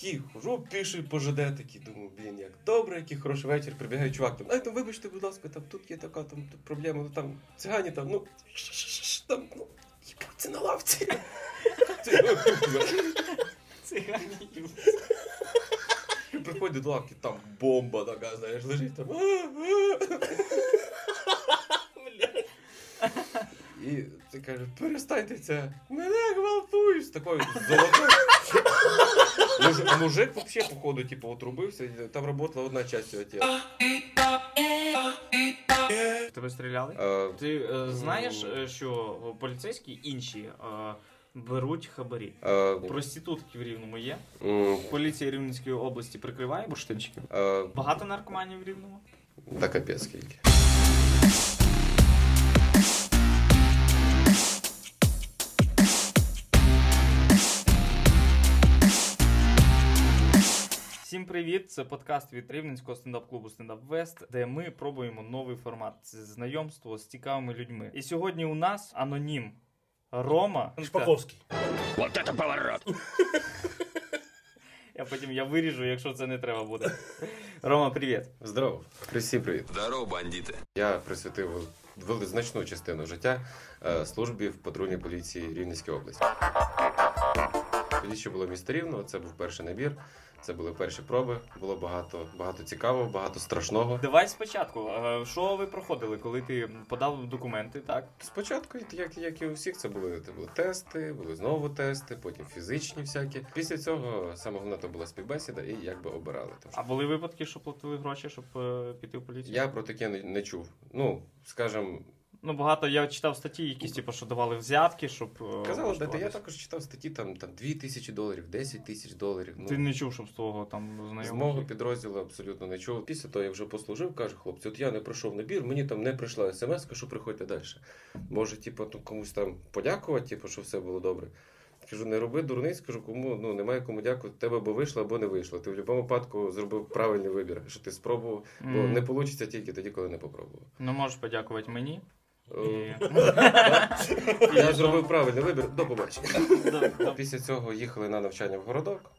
такий, хожу, піший по ЖД, такий, думаю, блін, як добре, який хороший вечір, прибігає чувак там. Ай, там, вибачте, будь ласка, там тут є така там проблема, ну там цигані там, ну там, ну, їбуться на лавці. Цигані. І приходить до лавки, там бомба така, знаєш, лежить там. І ти кажеш, перестаньте це. Мене гвалтують з такою золотою. Мужик, а мужик взагалі, походу, типу, отрубився, там працювала одна часть його тіла. Тебе стріляли? Е, Ти е, знаєш, е, що поліцейські інші е, беруть хабарі? е, Проститутки в Рівному є. м, Поліція Рівненської області прикриває бурштинчиків. е, Багато наркоманів в Рівному? Та капець скільки. Всім привіт! Це подкаст від Рівненського стендап-клубу Стендап Вест, де ми пробуємо новий формат це знайомство з цікавими людьми. І сьогодні у нас анонім Рома. Шпаковський. Я потім я виріжу, якщо це не треба буде. Рома, привіт. Здорово. Всім привіт. Здорово, бандити. Я присвятив вели- значну частину життя е, службі в патрульній поліції Рівненської області. Тоді ще було місто Рівно, це був перший набір, це були перші проби, було багато, багато цікавого, багато страшного. Давай спочатку. Що ви проходили, коли ти подав документи, так? Спочатку, як, як і у всіх, це були, це були тести, були знову тести, потім фізичні всякі. Після цього саме головне то була співбесіда і як би обирали. Тож, А були випадки, що платили гроші, щоб е, піти в поліцію? я про таке не, не чув. Ну, скажімо, Ну, багато я читав статті, якісь, типу, що давали взятки, щоб. е, казали, дати, я також читав статті там, там 2 тисячі доларів, 10 тисяч доларів. Ну, Ти не чув, щоб з того там З мого підрозділу абсолютно не чув. Після того, як вже послужив, каже хлопці, от я не пройшов набір, мені там не прийшла смс, що приходьте далі. Може, типу, ну, комусь там подякувати, типу, що все було добре. Кажу, не роби дурниць, кажу, кому ну немає кому дякувати, тебе або вийшло, або не вийшло. Ти в будь-якому випадку зробив правильний вибір, що ти спробував, бо не вийде тільки тоді, коли не попробував. Ну, можеш подякувати мені. Е, Я зробив правильний вибір, до побачення. Після цього їхали на навчання в городок.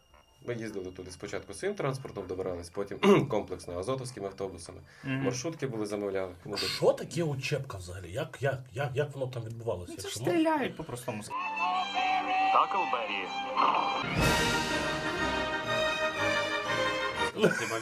Ми їздили туди спочатку своїм транспортом, добирались, потім комплексно азотовськими автобусами. Мгм. Маршрутки були замовляли. А що таке учебка взагалі? Як, як, як, як воно там відбувалося? Ну, Це ж стріляють по-простому. Таклбері.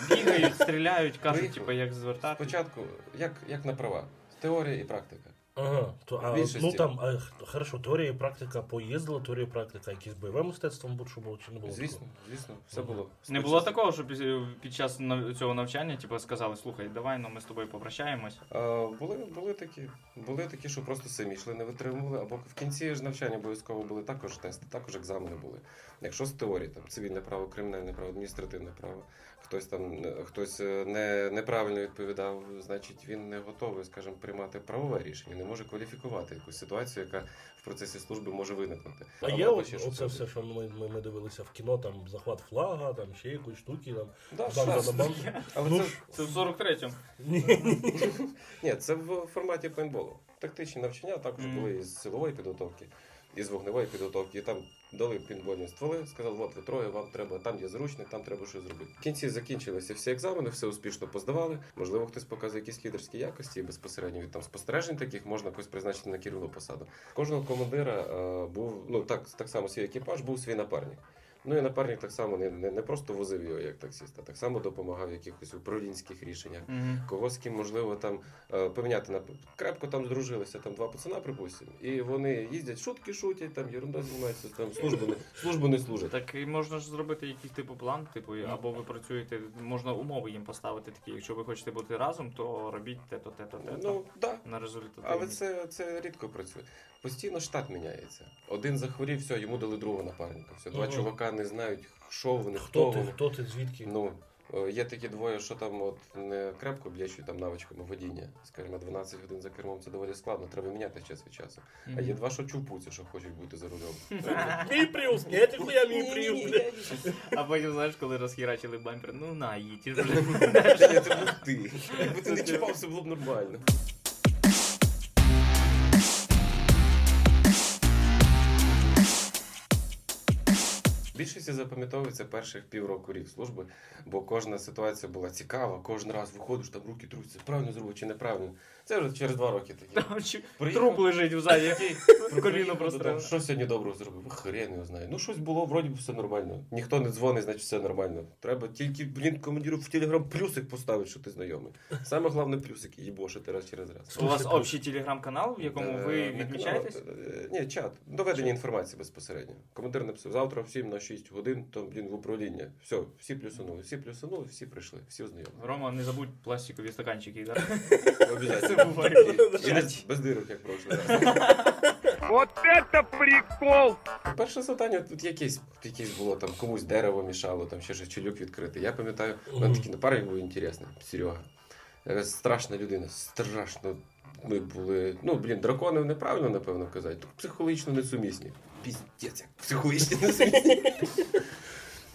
Бігають, стріляють, кажуть, типа, як звертати. Спочатку, як, як на права, теорія і практика. Ага, то, а, Більшості. ну там, а, хорошо, теорія і практика поїздила, теорія і практика якісь бойове мистецтво, будь що було чи не було? Звісно, звісно, все було. Не було такого, що під, під час нав- цього навчання, типу, сказали, слухай, давай ну, ми з тобою попрощаємось. А, були, були такі, були такі, що просто самі йшли, не витримували. Або в кінці ж навчання обов'язково були також тести, також екзамени були. Якщо з теорії, там цивільне право, кримінальне право, адміністративне право, хтось там е, хтось е, не, неправильно відповідав, значить він не готовий, скажімо, приймати правове рішення, не може кваліфікувати якусь ситуацію, яка в процесі служби може виникнути. А Або- є оце робити. все, що ми, ми, ми дивилися в кіно, там захват флага, там ще якісь штуки, там Да, банда щас. на банду. Але Ну, це, Це в 43-му. Ні, це в форматі пейнтболу. Тактичні навчання також були із силової підготовки, із вогневої підготовки. І там дали пінбольні стволи, сказали, от ви троє, вам треба, там є зручник, там треба щось зробити. В кінці закінчилися всі екзамени, все успішно поздавали. Можливо, хтось показує якісь лідерські якості, і безпосередньо від там спостережень таких можна когось призначити на керівну посаду. Кожного командира е, був, ну так, так само свій екіпаж, був свій напарник. Ну і напарник так само не, не, не просто возив його як таксист, а так само допомагав в якихось управлінських рішеннях. Мгм. Кого з ким можливо там е, поміняти на крепко там здружилися, там два пацана, припустимо, і вони їздять, шутки шутять, там ерунда займаються, там службу не службу не служать. Так і можна ж зробити якийсь типу план, типу, або ви працюєте, можна умови їм поставити такі. Якщо ви хочете бути разом, то робіть те-то, те-то, те-то. Ну да, на результат. але це, це рідко працює. Постійно штат міняється. Один захворів, все, йому дали другого напарника. Все, два чувака не знають, що вони, хто, Хто ти, вони. хто ти, звідки? Ну, е, є такі двоє, що там от не крепко б'ячуть там навичками водіння. Скажімо, 12 годин за кермом це доволі складно, треба міняти час від часу. А є два, що чупуться, що хочуть бути за рулем. Мій пріус, ні, ти хуя мій пріус. А потім, знаєш, коли розхірачили бампер, ну на, їдь, був ти. Якби ти не чіпав, все було б нормально. Більше всі запам'ятовується перших півроку рік служби, бо кожна ситуація була цікава, кожен раз виходиш, там руки трусяться, правильно зробив чи неправильно. Це вже через два роки такі. Там чи- Приїхав. Труп лежить взаді. Такий, Коліно додому, Що сьогодні доброго зробив? Хрен його знає. Ну щось було, вроді б все нормально. Ніхто не дзвонить, значить все нормально. Треба тільки, блін, командиру в телеграм плюсик поставити, що ти знайомий. Саме головне плюсик їбошити раз через раз. У вас общий телеграм-канал, в якому ви не відмічаєтесь? е, Ні, чат. Доведення інформації безпосередньо. Командир написав, завтра всім на 6 годин, то, блін, в управління. Все, всі плюсанули, всі плюсанули, всі прийшли, всі ознайомили. Рома, не забудь пластикові стаканчики. Обов'язково. Це. І без, дирок, як раз. Вот это прикол! Перше завдання тут якесь, якесь було, там комусь дерево мішало, там ще щось чолюк відкрити. Я пам'ятаю, у мене такий напарник був інтересний, Серега. Така страшна людина, страшно. Ми були, ну, блін, дракони неправильно, напевно, казати, тут психологічно несумісні. Піздець, як психологічно несумісні.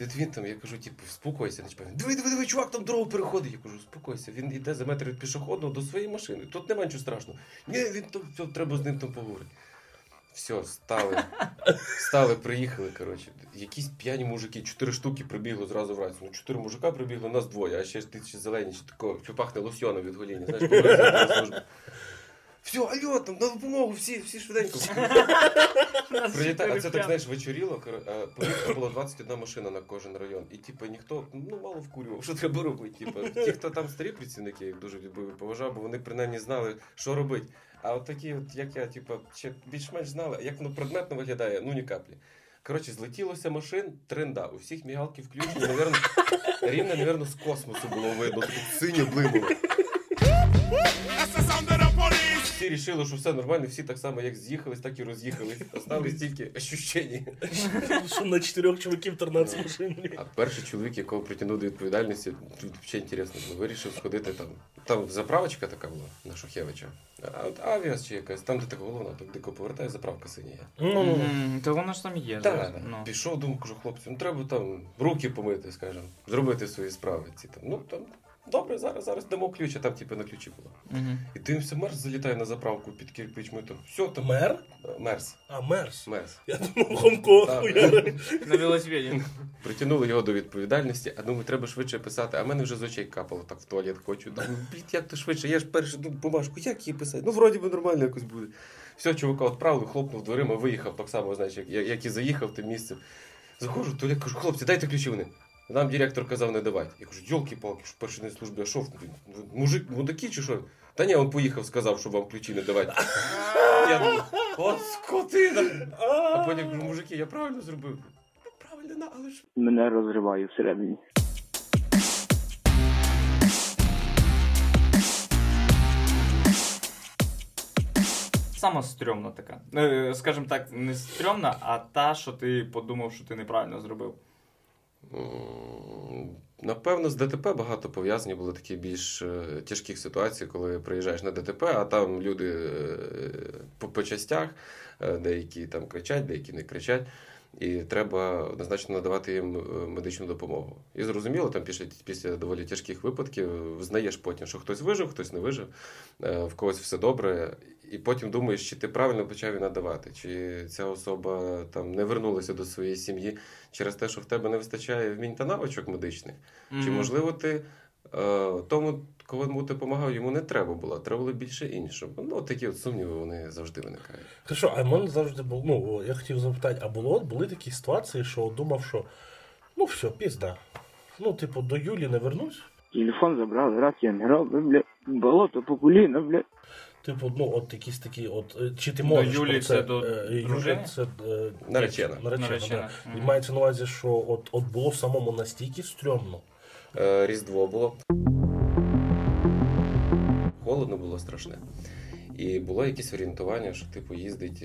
От він там, я кажу, типу, спокойся, не чіпай. Диви, диви, диви, чувак там дорогу переходить. Я кажу, спокойся. Він йде за метр від пішохідного до своєї машини. Тут немає нічого страшного. Ні, він там, все, треба з ним там поговорити. Все, стали. Стали, приїхали, коротше. Якісь п'яні мужики, чотири штуки прибігли зразу вранці. Ну, чотири мужика прибігли, нас двоє, а ще ж ти ще зелені, ще такого, що пахне лосьоном від гоління. Знаєш, служба. Все, алло, там на допомогу, всі, всі швиденько. Прилітає, а це так, знаєш, вечоріло. кор- а, Повітря було 21 машина на кожен район. І типу ніхто ну мало вкурював, що треба робити. Типу, ті, хто там старі працівники, я їх дуже любив і поважав, бо вони принаймні знали, що робити. А от такі, от, як я, типу, ще більш-менш знали, як воно предметно виглядає, ну ні каплі. Коротше, злетілося машин, тренда. У всіх мігалки включені, навірно, рівно, навірно, з космосу було видно. Тут синє блимало. Всі рішили, що все нормально, всі так само, як з'їхались, так і роз'їхались. Остались тільки ощущення. Що на чотирьох чоловіків 13 машин. А перший чоловік, якого притягнув до відповідальності, тут взагалі інтересно було. Вирішив сходити там. Там заправочка така була на Шухевича. А от авіас чи якась, там де така головна, так дико повертає, заправка синя. є. Ну, ну, ну. То воно ж там є. Так, ну. пішов, думаю, кажу, хлопці, ну треба там руки помити, скажімо, зробити свої справи. Ці там. Ну там добре, зараз, зараз дамо ключ, а там типу на ключі було. Мгм. І дивимося, мерс залітає на заправку під кирпич, ми там все там. Мер? Мерс. А, Мерс. Мерс. Я думав, Хомко. Так. хуяри. На велосипеді. Притягнули його до відповідальності, а думаю, треба швидше писати. А в мене вже з очей капало так в туалет хочу. Думаю, блін, як то швидше? Я ж перше думаю, бумажку, як її писати? Ну, вроді би нормально якось буде. Все, чувака відправили, хлопнув дверима, виїхав так само, знаєш, як, як, і заїхав тим місцем. Заходжу в туалет, кажу, хлопці, дайте ключі вони. Нам директор казав не давати. Я кажу, йолки-палки, що перший день служби, а що? Мужик, мудаки чи що? Та ні, він поїхав, сказав, що вам ключі не давати. Я думаю, от скотина. А потім кажу, мужики, я правильно зробив? Ну, правильно, але ж Мене розриває всередині. Сама стрьомна така. Скажімо так, не стрьомна, а та, що ти подумав, що ти неправильно зробив. Напевно, з ДТП багато пов'язані були такі більш е, тяжких ситуацій, коли приїжджаєш на ДТП, а там люди е, по, по частях, е, деякі там кричать, деякі не кричать. І треба однозначно надавати їм медичну допомогу. І зрозуміло, там після, після доволі тяжких випадків знаєш потім, що хтось вижив, хтось не вижив, в когось все добре. І потім думаєш, чи ти правильно почав її надавати, чи ця особа там не вернулася до своєї сім'ї через те, що в тебе не вистачає вмінь та навичок медичних. Чи можливо ти е, тому, кому ти допомагав, йому не треба було, треба було більше іншого. Ну, такі от сумніви вони завжди виникають. Хорошо, а в мене завжди було. Ну, я хотів запитати, а було були такі ситуації, що думав, що ну все, пізда. Ну, типу, до Юлі не вернусь. Телефон забрали, раз я не робив, бля. Болото по коліна, бля. Типу, ну, от якісь такі, от е, чи ти До можеш Юлі про це до е, Юлі це е, Наречена. наречена, Наречена. да. Мгм. І мається на увазі, що от, от було самому настільки стрьомно. Різдво було. Холодно було страшне. І було якесь орієнтування, що типу їздить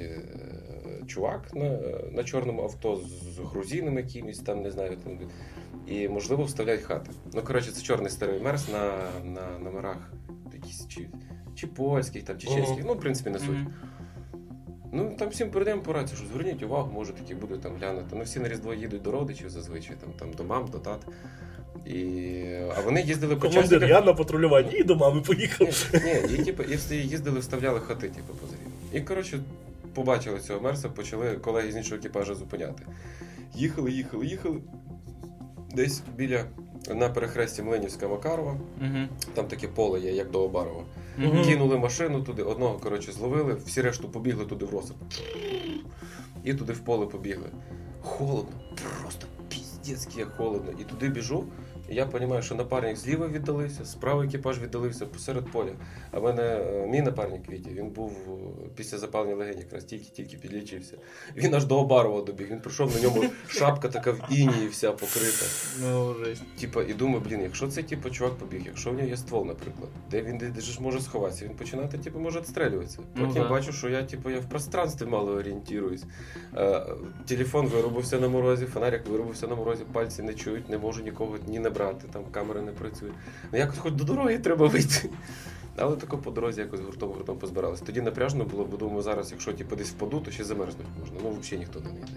чувак на, на чорному авто з грузином якимось, там не знаю, там, і можливо вставляють хати. Ну, коротше, це чорний старий мерс на, на номерах якісь чи, чи польських, там, чи чеських, ну, в принципі, не суть. Ну там всім передаємо по рації, що зверніть увагу, може такі будуть там глянути. Ну всі на Різдво їдуть до родичів зазвичай, там, там до мам, до тат. І... А вони їздили по Командир, частниках. я на патрулюванні і до мами поїхав. Ні, ні, і, типу, і всі їздили, вставляли хати, типу, позарі. І коротше, побачили цього мерса, почали колеги з іншого екіпажу зупиняти. Їхали, їхали, їхали. Десь біля на перехресті Млинівська Макарова, Угу. там таке поле є, як до Обарова. Угу. Кинули машину туди, одного, коротше, зловили, всі решту побігли туди в розсип. І туди в поле побігли. Холодно, просто піздецьки як холодно. І туди біжу. Я розумію, що напарник зліва віддалився, справа екіпаж віддалився посеред поля. А в мене е, мій напарник Вітя, він був е, після запалення легень, якраз тільки-тільки підлічився. Він аж до Обарова добіг. Він прийшов на ньому шапка така в іні вся покрита. Ну. Типа, і думаю, блін, якщо це типу, чувак побіг, якщо в нього є ствол, наприклад, де він де, ж може сховатися, він починати, типу, може відстрелюватися. Ну, Потім да. бачу, що я, типу, я в пространстві мало орієнтуюсь. Е, телефон вирубився на морозі, фонарик вирубився на морозі, пальці не чують, не можу нікого ні набрати, там камера не працює. Ну якось хоч до дороги треба вийти. Але тако по дорозі якось гуртом гуртом позбиралися. Тоді напряжно було, бо думаю, зараз, якщо типу, десь впаду, то ще замерзнути можна. Ну, взагалі ніхто не йде.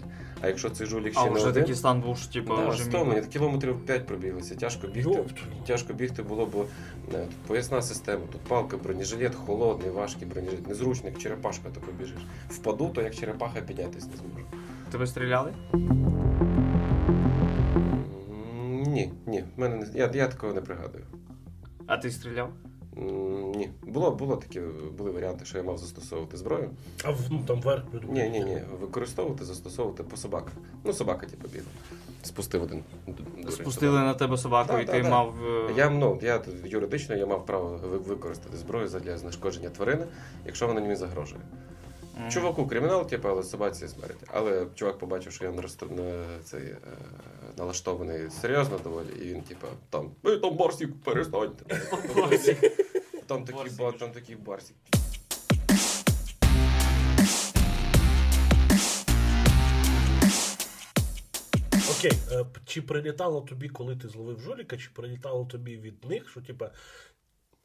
А якщо цей жулік ще А не вже один, такий стан був, що типу, Да, вже 100 мені кілометрів 5 пробіглися. Тяжко бігти. Тяжко бігти було, бо е, тут поясна система, тут палка, бронежилет, холодний, важкий бронежилет, незручно, як черепашка тако біжиш. Впаду, то як черепаха піднятись не зможу. Тебе стріляли? Ні, ні, в мене не я, я такого не пригадую. А ти стріляв? М, Ні, було, було такі, були варіанти, що я мав застосовувати зброю. А в, ну, там вверх Ні, ні, ні, використовувати, застосовувати по собаках. Ну, собака, типу, бігла. Спустив один. дурень Спустили на тебе собаку, Да, і да, ти да. мав. е, Я, ну, я тут юридично я мав право ви- використати зброю для знешкодження тварини, якщо вона мені загрожує. М, Чуваку кримінал, типу, але собаці смерть. Але чувак побачив, що я на цей, е, налаштований серйозно доволі, і він, типу, там, ви там барсік, перестаньте. Там такий, ба- там такий барсік. Окей, е, п- чи прилітало тобі, коли ти зловив жуліка, чи прилітало тобі від них, що типа,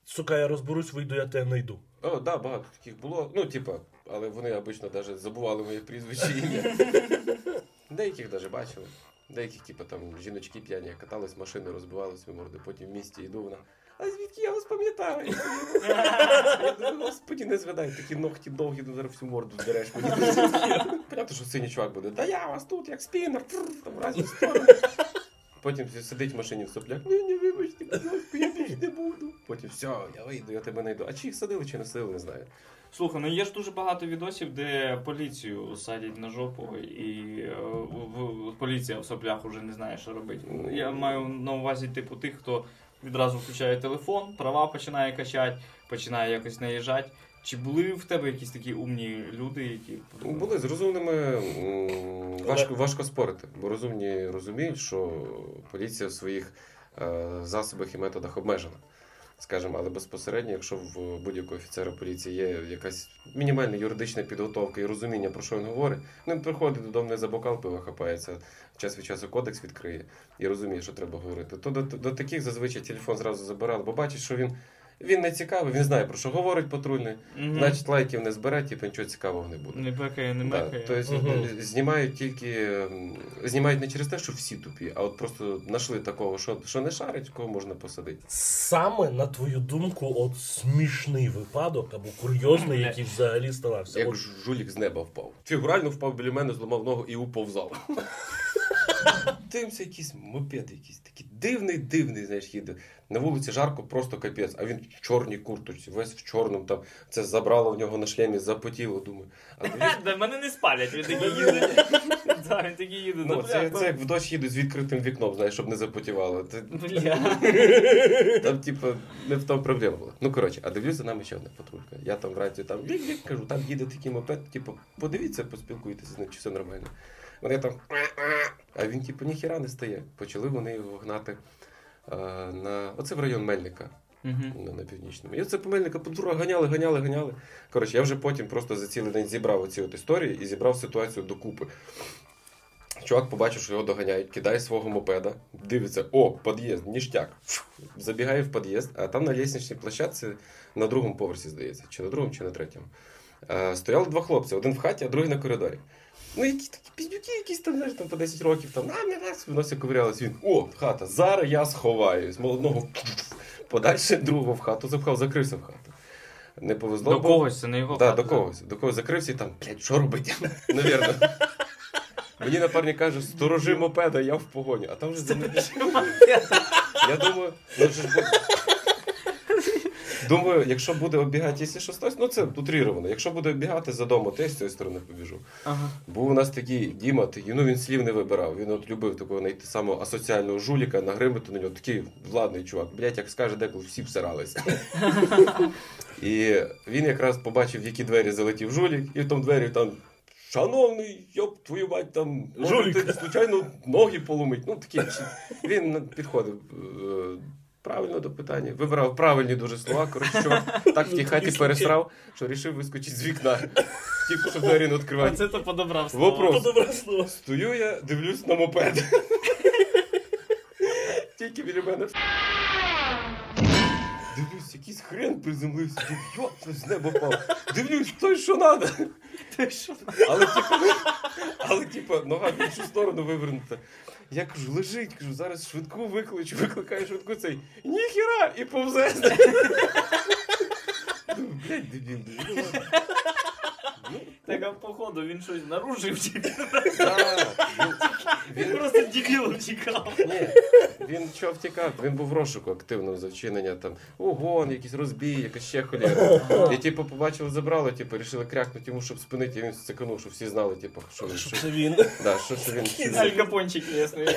сука, я розберусь, вийду, я тебе знайду. О, да, багато таких було. Ну, типа, але вони обично навіть забували моє прізвище ім'я. Деяких навіть бачили. Деяких, типу, там жіночки п'яні катались, машини розбивали свої морди, потім в місті йду вона. А звідки я вас пам'ятаю? Я думаю, господі, не згадай, такі ногті довгі, ну зараз всю морду здереш мені. Понятно, що синій чувак буде. Да я вас тут, як спінер, там в разні сторони. Потім сидить в машині в соплях. Ні, ні, вибачте, будь ласка, я більше не буду. Потім все, я вийду, я тебе знайду. А чи їх садили, чи не садили, не знаю. Слухай, ну є ж дуже багато відосів, де поліцію садять на жопу, і е, в- в- поліція в соплях уже не знає, що робити. Я маю на увазі, типу, тих, хто відразу включає телефон, права починає качати, починає якось наїжджати. Чи були в тебе якісь такі умні люди, які Ну, Були з розумними важко, важко спорити, бо розумні розуміють, що поліція в своїх е, засобах і методах обмежена. Скажімо, але безпосередньо, якщо в будь-якого офіцера поліції є якась мінімальна юридична підготовка і розуміння, про що він говорить, ну, він приходить додому не за бокал пива хапається, час від часу кодекс відкриє і розуміє, що треба говорити. То до, до таких зазвичай телефон зразу забирали, бо бачить, що він, він не цікавий, він знає, про що говорить патрульний, Мгм. значить лайків не збере, типу нічого цікавого не буде. не бекає, не Да, мекає. тобто Мгм. е, знімають тільки знімають не через те, що всі тупі, а от просто знайшли такого, що, що не шарить, кого можна посадити. Саме, на твою думку, от смішний випадок або курйозний, який взагалі ставався. Як От, жулік з неба впав. Фігурально впав біля мене, зламав ногу і уповзав. Дивимося, якийсь мопед, якийсь такий дивний, дивний, знаєш, їде. На вулиці жарко, просто капець, а він в чорній курточці, весь в чорному, там це забрало в нього на шлемі, запотіло, думаю. А мене не спалять, він такий їде. Він такий їде. Ну, це, як в дощ їду з відкритим вікном, знаєш, щоб не запотівало. Там, типу, не в тому проблема була. Ну, коротше, а дивлюсь за нами ще одна патрулька. Я там вранці там кажу, там їде такий мопед, типу, подивіться, поспілкуйтеся з ним, чи все нормально. Вони там. А він, типу, ніхіра не стає. Почали вони його гнати е, на. Оце в район Мельника. Мгм. на, північному. І це по Мельника по ганяли, ганяли, ганяли. Коротше, я вже потім просто за цілий день зібрав оці от історії і зібрав ситуацію докупи. Чувак побачив, що його доганяють, кидає свого мопеда, дивиться, о, під'їзд, ніштяк. Забігає в під'їзд, а там на лісничній площадці на другому поверсі, здається, чи на другому, чи на третьому. Е, стояли два хлопці, один в хаті, а другий на коридорі. Ну, які такі піздюки, якісь там, знаєш, там по 10 років, там, а, не нас, в носі ковирялись. Він, о, хата, зараз я сховаюсь. Молодного подальше другого в хату запхав, закрився в хату. Не повезло. До бо- когось, це не його Да, хата. до когось. До когось закрився і там, блядь, що робити? Навірно. Мені напарник каже, сторожи мопеда, я в погоні. А там вже за Я думаю, ну ж. Думаю, якщо буде оббігати, якщо що стось, ну це утріровано. Якщо буде оббігати за дому, то я з цієї сторони побіжу. Ага. Був у нас такий Діма, такий, ну він слів не вибирав. Він от любив такого знайти самого асоціального жуліка, нагримити на нього. Такий владний чувак. Блять, як скаже, деколи всі всиралися. І він якраз побачив, в які двері залетів жулік, і в тому двері там. Шановний, йоп, твою мать там Жулік. можете, случайно ноги поломить. Ну такі він підходив е, правильно до питання, вибирав правильні дуже слова. Коротше, чувак так в тій хаті пересрав, що рішив вискочити з вікна. Тільки що двері не відкривати. Оце то подобрав слово. Вопрос. Стою я, дивлюсь на мопед. Тільки біля мене. Дивлюсь, якийсь хрен приземлився. Йоп, з неба впав. Дивлюсь, той що що? Але типу, але типу, нога в іншу сторону вивернута. Я кажу, лежить, кажу, зараз швидку викличу, викликаю швидку цей. Ніхіра! І повзе. Блять, Блядь, дебіл. Ну, Так, а походу він щось нарушив чи він- просто дебілом тікав. Ні, він чого втікав? Він був в розшуку активно за вчинення там угон, якийсь розбій, якась ще холєра. І типу побачили, забрали, типу, рішили крякнути йому, щоб спинити, і він стиканув, щоб всі знали, типу, що він. Що Що, це він? да, що, що він. Капончик ясний.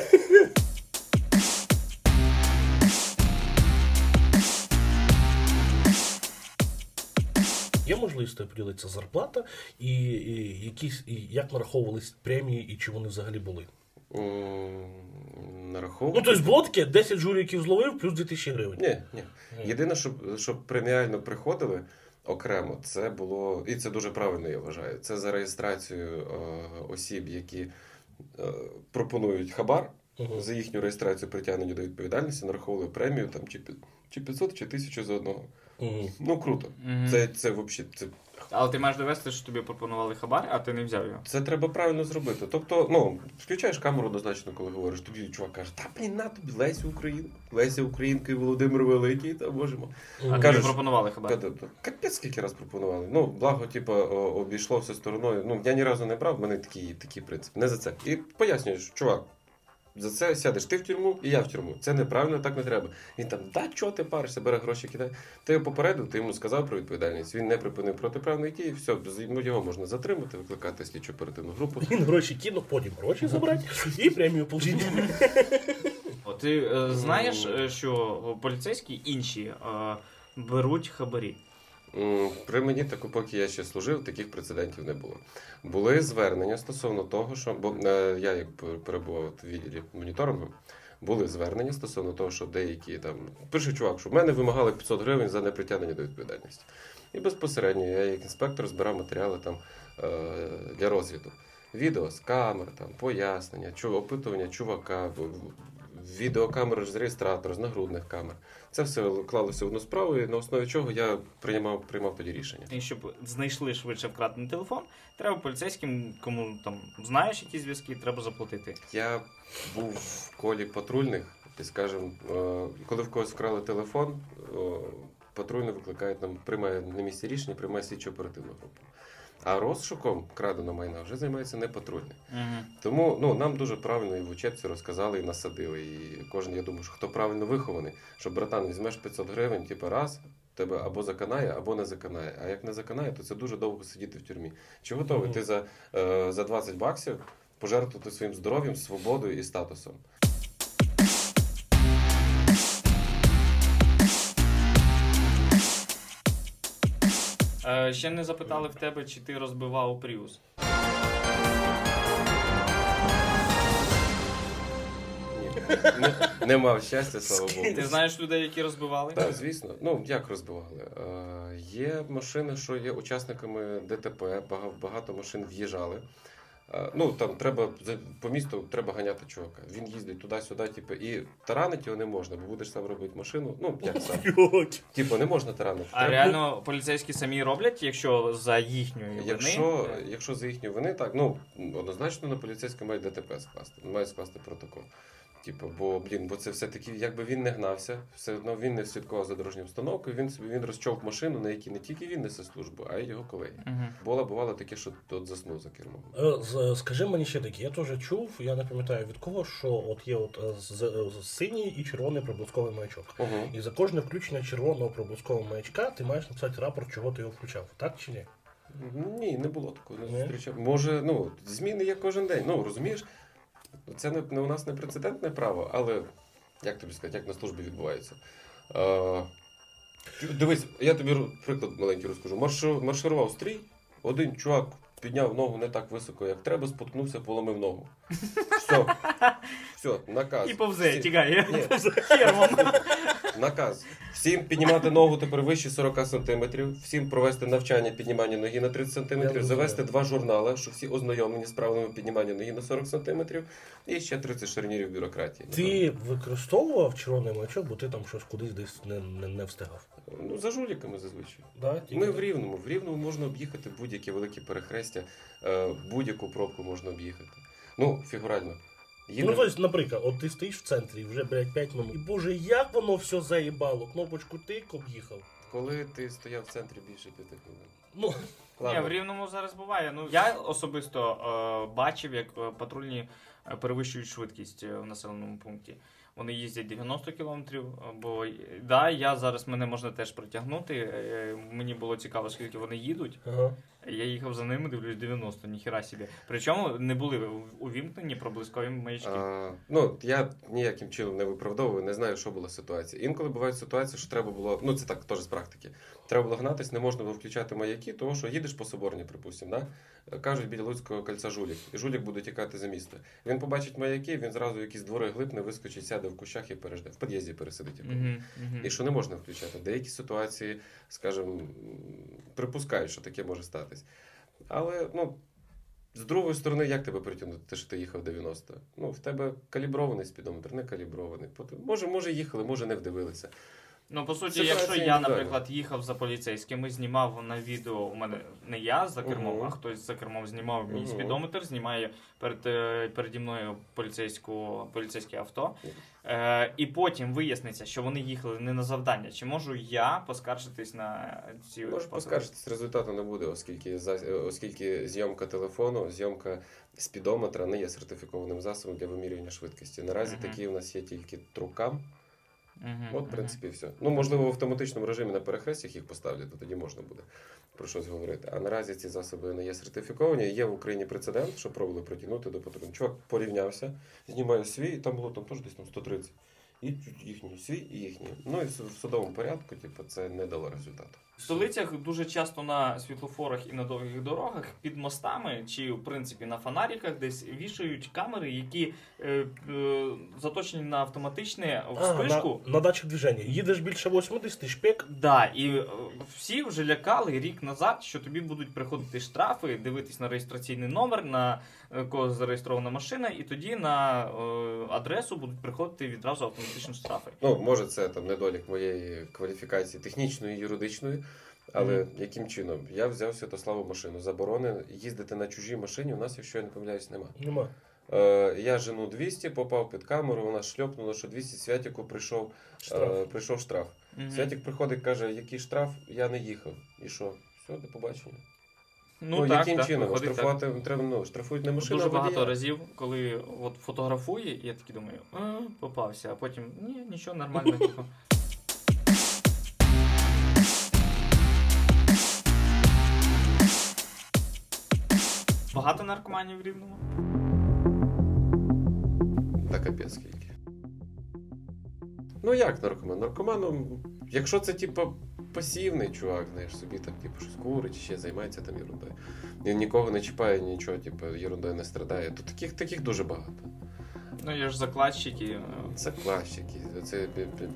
Є можливість поділитися зарплата і, і, якісь, і як нараховувались премії і чи вони взагалі були? М, Ну, Нараховувати. тобто було таке, 10 жуліків зловив, плюс 2000 гривень. Ні, ні. Єдине, щоб, щоб преміально приходили окремо, це було, і це дуже правильно, я вважаю. Це за реєстрацію е, осіб, які е, пропонують хабар. Мгм. За їхню реєстрацію притягнення до відповідальності нараховували премію там чи, чи 500, чи 1000 за одного. Мгм. Ну круто. Мгм. Це, це взагалі це, Але ти маєш довести, що тобі пропонували хабар, а ти не взяв його. це треба правильно зробити. Тобто, ну, включаєш камеру однозначно, коли говориш, тобі чувак каже, та блін, на тобі Леся Українка, Леся Українка і Володимир Великий, та можемо. А Кажеш, пропонували хабар. Капець скільки раз пропонували. Ну, благо, типу, обійшло все стороною. Ну, я ні разу не брав, в мене такий, такий принцип. Не за це. І пояснюєш, чувак, за це сядеш ти в тюрму і я в тюрму. Це неправильно, так не треба. Він там, да, чого ти паришся, бере гроші, кидає. Ти його попередив, ти йому сказав про відповідальність. Він не припинив протиправної дії, все, ну, його можна затримати, викликати слідчу оперативну групу. Він гроші кинув, потім гроші забрати і премію отримати. Ти е, знаєш, е, що поліцейські інші е, беруть хабарі. При мені таку, поки я ще служив, таких прецедентів не було. Були звернення стосовно того, що бо е, я як перебував в відділі моніторингу, були звернення стосовно того, що деякі там пише чувак, що в мене вимагали 500 гривень за непритягнення до відповідальності. І безпосередньо я, як інспектор, збирав матеріали там е, для розвіду. Відео з камер, там пояснення, опитування чувака, в- в- з реєстратора, з нагрудних камер. Це все клалося в одну справу, і на основі чого я приймав, приймав тоді рішення. І щоб знайшли швидше вкрадений телефон, треба поліцейським, кому там знаєш які зв'язки, треба заплатити. Я був в колі патрульних, і скажімо, е, коли в когось вкрали телефон, е, патрульний викликає нам, приймає на місці рішення, приймає слідчо оперативну групу. А розшуком краденого майна вже займається не патрульний. Угу. Тому ну, нам дуже правильно і в учебці розказали і насадили. І кожен, я думаю, що хто правильно вихований, що братан, візьмеш 500 гривень, типу раз, тебе або заканає, або не заканає. А як не заканає, то це дуже довго сидіти в тюрмі. Чи готовий Мгм. ти за, е, за 20 баксів пожертвувати своїм здоров'ям, свободою і статусом? Ще не запитали в тебе, чи ти розбивав Пріус. Не, не мав щастя, слава Богу. Ти знаєш людей, які розбивали? Так, звісно. Ну, як розбивали? Е, є машини, що є учасниками ДТП, багато, багато машин в'їжджали. Ну, там треба за- по місту треба ганяти чувака. Він їздить туди-сюди, типу, і таранити його не можна, бо будеш сам робити машину. Ну, як сам. Типу, не можна таранити. А Треба- реально поліцейські самі роблять, якщо за їхню, вини. Якщо, якщо за їхню вини, так, ну, однозначно на поліцейське мають ДТП скласти, мають скласти протокол. Типу, бо блін, бо це все-таки, якби він не гнався, все одно він не слідкував за дорожньою обстановкою, він собі він розчовк машину, на якій не тільки він несе службу, а й його колеги. Угу. Було бувало таке, що тут заснув за кермом. Е, Скажи мені ще таке, я теж чув, я не пам'ятаю від кого, що от є от е, з- з- синій і червоний проблисковий маячок. Угу. І за кожне включення червоного проблискового маячка ти маєш написати рапорт, чого ти його включав, так чи ні? Ні, не було такого, не зустрічав. Може, ну, зміни є кожен день. Ну, розумієш, це не, не у нас не прецедентне право, але як тобі сказати, як на службі відбувається. Е, дивись, я тобі приклад маленький розкажу. Маршу, марширував стрій, один чувак підняв ногу не так високо, як треба, споткнувся, поломив ногу. Все. Все, наказ. І повзе, тікає. Хермом. Наказ. Всім піднімати ногу тепер вище 40 см, всім провести навчання піднімання ноги на 30 Я см, розумію. завести два журнали, що всі ознайомлені з правилами піднімання ноги на 40 см, і ще 30 шарнірів бюрократії. Ти використовував червоний маячок, бо ти там щось кудись десь не, не, не встигав. Ну, за жуліками зазвичай. Да? Ми так? в Рівному. В Рівному можна об'їхати будь-які великі перехрестя, е, будь-яку пробку можна об'їхати. Ну, фігурально. Ну, тобто, наприклад, от ти стоїш в центрі, вже, блядь, 5 минут. І боже, як воно все заїбало, кнопочку тик об'їхав. Коли ти стояв в центрі більше п'яти хвилин. Ну, Ні, в рівному зараз буває. Ну я особисто е, бачив, як е, патрульні е, перевищують швидкість е, в населеному пункті. Вони їздять 90 кілометрів. е, Бо е, да, я зараз мене можна теж притягнути. е, Мені було цікаво, скільки вони їдуть. ага. Я їхав за ними, дивлюсь 90, ніхіра собі. Причому не були увімкнені проблискові маячки. А, ну, я ніяким чином не виправдовую, не знаю, що була ситуація. Інколи бувають ситуації, що треба було, ну це так теж з практики. Треба було гнатись, не можна було включати маяки, тому що їдеш по соборні, припустимо, да? кажуть біля Луцького кольця жулік, і жулік буде тікати за місто. Він побачить маяки, він зразу якісь двори глипне, вискочить, сяде в кущах і пережде. В під'їзді пересидить. мгм. І що не можна включати. Деякі ситуації, скажімо, припускають, що таке може статись. Але ну, з другої сторони, як тебе притягнути, те, що ти їхав 90? Ну, в тебе калібрований спідометр, не калібрований. Може, може, їхали, може, не вдивилися. Ну, по суті, якщо я, наприклад, їхав за поліцейськими, знімав на відео у мене не я за кермом, Мгм. а хтось за кермом знімав мій Мгм. спідометр, знімає перед, е, переді мною поліцейську, поліцейське авто. Е, і потім виясниться, що вони їхали не на завдання. Чи можу я поскаржитись на ці патрулі? поскаржитись, результату не буде, оскільки, за- оскільки зйомка телефону, зйомка спідометра не є сертифікованим засобом для вимірювання швидкості. Наразі Мгм. такі у нас є тільки трукам. Мгм, От, в принципі, угу. все. Ну, можливо, в автоматичному режимі на перехрестях їх поставлять, то тоді можна буде про щось говорити. А наразі ці засоби не є сертифіковані. Є в Україні прецедент, що пробували притягнути до патрульного. Чувак порівнявся, знімає свій, і там було там теж десь там 130. І їхні їхній свій і їхні. Ну і в в судовому порядку, типу, це не дало результату. В столицях дуже часто на світлофорах і на довгих дорогах під мостами чи в принципі на фонариках десь вішають камери, які е, е, заточені на автоматичне А, вспишку. на, на дачі движення. Їдеш більше 80 шпек, Да, і е, всі вже лякали рік назад, що тобі будуть приходити штрафи, дивитись на реєстраційний номер, на е, кого зареєстрована машина, і тоді на е, адресу будуть приходити відразу автоматично штрафи. Ну, може, це там недолік моєї кваліфікації технічної, юридичної. Але Мгм. яким чином? Я взяв Святославу машину. Заборони їздити на чужій машині. У нас, якщо я не помиляюсь, нема. нема. Е, я жену 200, попав під камеру, вона шльопнула, що 200 Святіку прийшов Штраф. Е, прийшов штраф. Мгм. Святік приходить, каже, який штраф, я не їхав. І що? Все, до побачення. Ну, так, яким так, чином? виходить так. Штрафувати треба, ну, штрафують не машину, Дуже а багато водія. разів, коли от фотографує, я такий думаю, а, попався, а потім ні, нічого нормально. Багато наркоманів в рівному. Та капець скільки. Ну як наркоман? Наркоманом, якщо це типу пасивний чувак, знаєш, собі там, типу, щось курить, ще займається там ерундою. Він нікого не чіпає, нічого, типу, ерундою не страдає. То таких, таких дуже багато. Ну, є ж закладчики. Закладчики. Це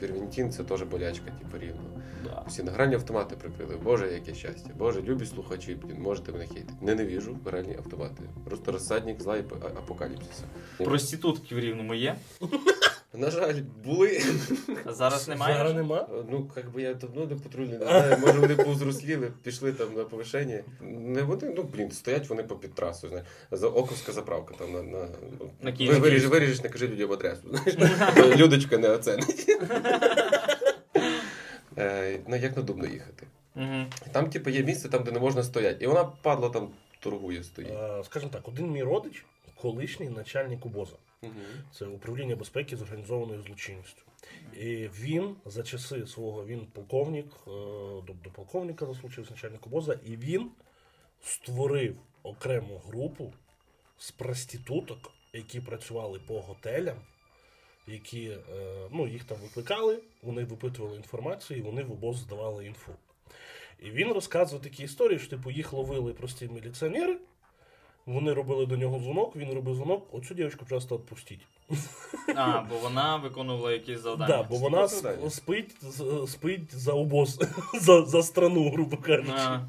первінтін, це теж болячка, типу, рівно. Да. Всі на гральні автомати прикрили. Боже, яке щастя. Боже, любі слухачі, можете мене хейтити. Ненавіжу гральні автомати. Просто розсадник зла і ап- апокаліпсиса. Проститутки в рівному є. На жаль, були. А зараз немає? Зараз нема. Ну, як би я давно не патрульний, не знаю. Може вони повзросліли, пішли там на повишення. Не вони, ну блін, стоять вони по під. Знаєш. За Оковська заправка там на, на, ну, На ви, Київ. виріж, виріжеш, не кажи людям адресу. Знаєш. Людочка не оценить. Е, Ну, як на Дубно їхати. Там, типу, є місце, там, де не можна стояти. І вона, падла, там торгує стоїть. Е, Скажімо так, один мій родич, колишній начальник УБОЗа. Це управління безпеки з організованою злочинністю. І він за часи свого він полковник, е, до, полковника заслучився начальник УБОЗа, і він створив окрему групу з проституток, які працювали по готелям, які е, ну, їх там викликали, вони випитували інформацію, і вони в УБОЗ здавали інфу. І він розказував такі історії, що типу їх ловили прості міліціонери. Вони робили до нього дзвонок, він робив дзвонок, оцю дівчинку просто відпустіть. А, бо вона виконувала якісь завдання. Да, бо вона сп- спить, спить за обоз, за, за страну, грубо кажучи. А,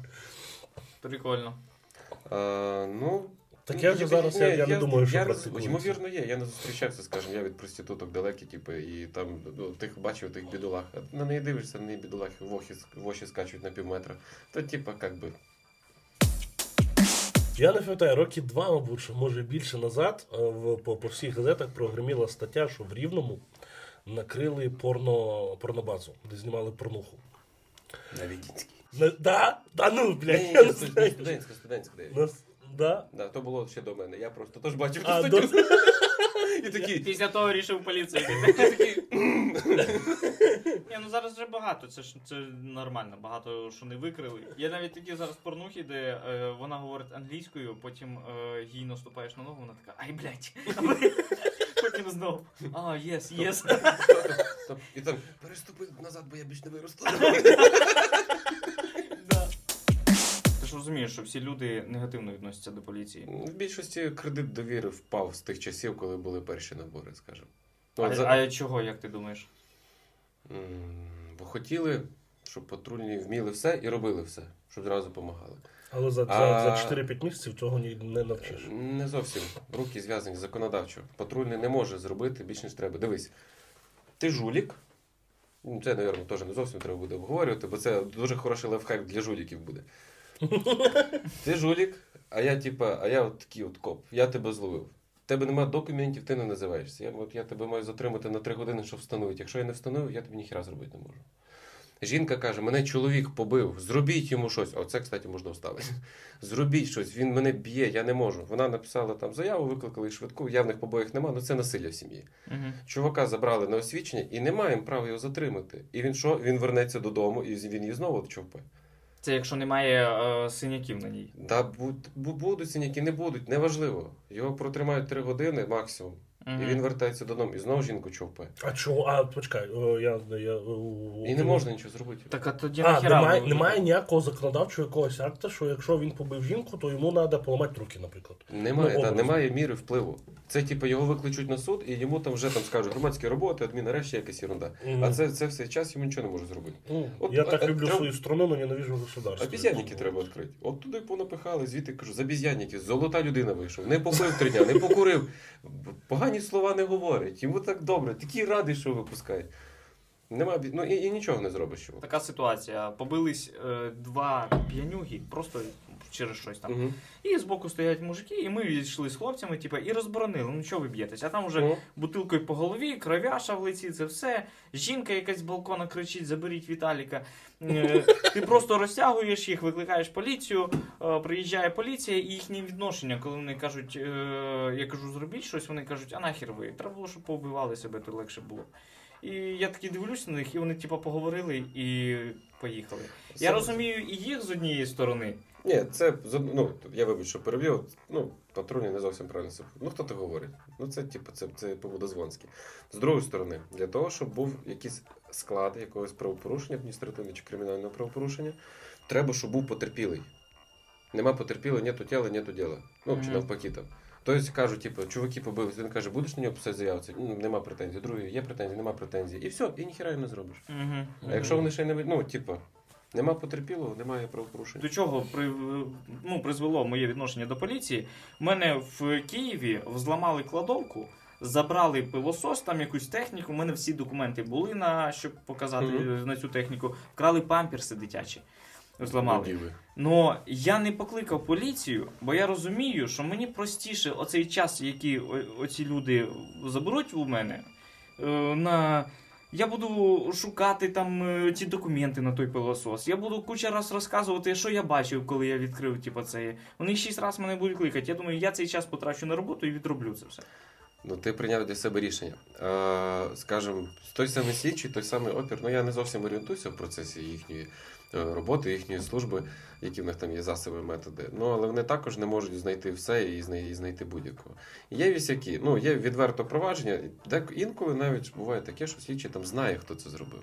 прикольно. А, ну, Таке вже зараз я- я не думаю, що я, практикується. Ймовірно, є. Я не зустрічався, скажімо, я від проституток далекий, типу, і там ну, тих бачив тих бідолах. На неї дивишся, на неї бідолахи в оші скачуть на пів метра. То, типу, як би. Я не пам'ятаю, роки два, мабуть, може більше назад, е, в, по, по всіх газетах прогреміла стаття, що в Рівному накрили порно, порнобазу, де знімали порнуху. На Відінській. Не, да? Да ну, блядь, Ні, я не знаю. студентська, студентська. да? Да, то було ще до мене. Я просто теж бачив А, ту до... статтю. І такі. Після того рішив поліцію. Ні, ну зараз вже багато, це ж це нормально, багато що не викрили. Є навіть такі зараз порнухи, де е, вона говорить англійською, потім е, їй наступаєш на ногу, вона така, ай, блядь. Потім знову. А, єс, єс. І там переступи назад, бо я більш не виросту. Ж розумієш, що всі люди негативно відносяться до поліції. В більшості кредит довіри впав з тих часів, коли були перші набори, скажімо. Ну, А, за- а чого, як ти думаєш? Бо хотіли, щоб патрульні вміли все і робили все, щоб зразу допомагали. Але за, А- за, за 4-5 місяців цього ні, не навчиш. Не зовсім. Руки зв'язані законодавчо. Патрульний не може зробити більше, ніж треба. Дивись, ти жулік. Це, мабуть, теж не зовсім треба буде обговорювати, бо це дуже хороший лайфхак для жуліків буде. Ти жулік, а я, типа, а я от такий от коп, я тебе зловив. Тебе немає документів, ти не називаєшся. Я, от, я тебе маю затримати на три години, щоб встановити. Якщо я не встановив, я тобі ніхіра зробити не можу. Жінка каже: мене чоловік побив, зробіть йому щось. Оце, кстати, можна вставити. Зробіть щось, він мене б'є, я не можу. Вона написала там заяву, викликали швидку, явних побоїв немає, але це насилля в сім'ї. Угу. Чувака забрали на освідчення і не маємо права його затримати. І він що? Він вернеться додому, і він її знову човпе. Це якщо немає е, синяків на ній. Да, буд- будуть синяки, не будуть, неважливо. Його протримають три години максимум, Мгм. і він вертається додому, і знову жінку човпе. А чого? А, почекай, о, я, я, І не можна нічого зробити. Так, а тоді А, немає, немає ніякого законодавчого якогось акта, що якщо він побив жінку, то йому треба поламати руки, наприклад. Немає, Ну, та, немає міри впливу. Це типу його викличуть на суд, і йому там вже там скажуть громадські роботи, адмінарешті якась ерунда. Мгм. А це, це все час йому нічого не може зробити. Ну, От, я а- так а люблю треба- свою страну, але ненавижу государство. Обіз'янники треба відкрити. От туди понапихали, звідти кажу, з обіз'янників, золота людина вийшов. Не попив три дня, не покурив. Погані слова не говорять. Йому так добре, такий радий, що випускає. Нема, ну і, і нічого не зробиш. Така ситуація. Побились е, два п'янюги, просто через щось там. Угу. І збоку стоять мужики, і ми йшли з хлопцями, типу, і розборонили. Ну що ви б'єтесь? А там вже Ну, бутилкою по голові, кров'яша в лиці, це все. Жінка якась з балкона кричить: заберіть Віталіка. Е, Ти просто розтягуєш їх, викликаєш поліцію, е, приїжджає поліція, і їхнє відношення, коли вони кажуть, е, я кажу, зробіть щось, вони кажуть, а нахер ви? Треба було, щоб поубивали себе, то легше було. І я таки дивлюся на них, і вони типу, поговорили і поїхали. Я розумію і їх з однієї сторони. Ні, це ну, я вибач, що переб'ю. Ну, патрульні не зовсім правильно. це- Ну хто так говорить? Ну це типу, це, це по-водозвонськи. З другої сторони, для того, щоб був якийсь склад якогось правопорушення, адміністративного чи кримінального правопорушення, треба, щоб був потерпілий. Нема потерпілого, нету тіла, нету діла. Ну, чи навпаки там. Тобто кажуть, типу, чуваки побилися, він каже, будеш на нього писати заяву? Це, «Ну, нема претензій. Другий, є претензії, нема претензій. І все, і ніхіра не зробиш. Угу. А якщо вони ще не ну, типу, нема потерпілого, немає правопорушення. До чого при, ну, призвело моє відношення до поліції? У мене в Києві взламали кладовку, забрали пилосос, там якусь техніку. У мене всі документи були на щоб показати е, на цю техніку. Вкрали памперси дитячі. Зламали. Но я не покликав поліцію, бо я розумію, що мені простіше оцей час, який оці люди заберуть у мене, е, на. Я буду шукати там е, ті документи на той пилосос. Я буду куча раз розказувати, що я бачив, коли я відкрив типу, це. Вони шість разів мене будуть кликати. Я думаю, я цей час потрачу на роботу і відроблю це все. Ну, ти прийняв для себе рішення. Е, скажем, той самий слідчий, той самий опір. Ну я не зовсім орієнтуюся в процесі їхньої роботи, їхньої служби, які в них там є засоби, методи. Ну але вони також не можуть знайти все і знай- і знайти будь-якого. Є вісяки, ну є відверто провадження. Де інколи навіть буває таке, що слідчий там знає, хто це зробив.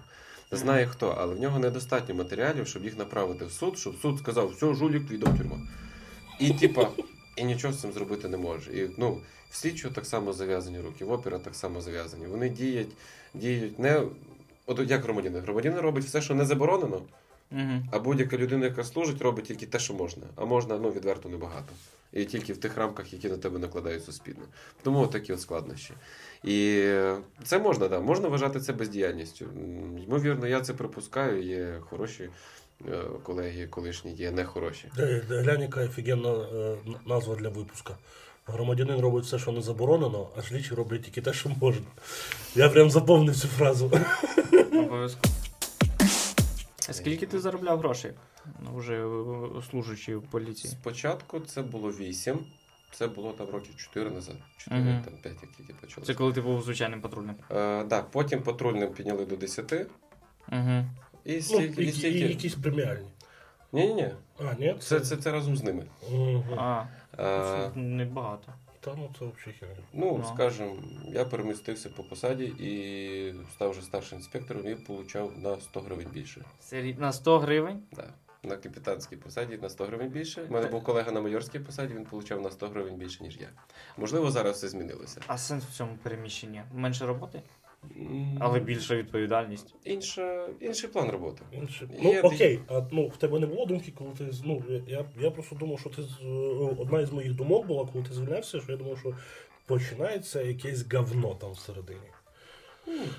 Знає хто, але в нього недостатньо матеріалів, щоб їх направити в суд, щоб суд сказав, все, жулік, твій до тюрма. І типа, і нічого з цим зробити не може. І ну, в слідчого так само зав'язані руки, в опера так само зав'язані. Вони діють, діють не. От як громадянин. Громадянин робить все, що не заборонено, Угу. а будь-яка людина, яка служить, робить тільки те, що можна. А можна ну, відверто небагато. І тільки в тих рамках, які на тебе накладають суспільно. Тому такі от складнощі. І це можна, да, можна вважати це бездіяльністю. Ймовірно, я це припускаю. Є хороші е, колеги, колишні, є нехороші. Де- де- Глянь, яка офігенна е, назва для випуска. Громадянин робить все, що не заборонено, а слідчі роблять тільки те, що можна. Я прям заповнив цю фразу. Обов'язково. А скільки ти заробляв грошей? Ну, Вже е, служачи в поліції. Спочатку це було 8, це було там років 4 назад, 4 Мгм. там 5, як тільки почалося. Це коли ти був звичайним патрульним. Е, да, потім патрульним підняли до 10. Угу. І Ну, стільки, і, і і стільки... якісь преміальні. Ні, ні, ні. А, ні? Це, це, це разом з ними. Мгм. А, Е, це небагато. Та ну це взагалі херня. ну, Ну. скажімо, я перемістився по посаді і став вже старшим інспектором і получав на 100 гривень більше. Сері- На 100 гривень? Да. На капітанській посаді на 100 гривень більше. У мене був колега на майорській посаді, він получав на 100 гривень більше, ніж я. Можливо, зараз все змінилося. А сенс в цьому переміщенні? Менше роботи, але більша відповідальність. Інша, інший план роботи. Інше. Ну такі- окей, а ну в тебе не було думки, коли ти ну я, я просто думав, що ти е, одна із моїх думок була, коли ти звільнявся, що я думав, що починається якесь говно там всередині.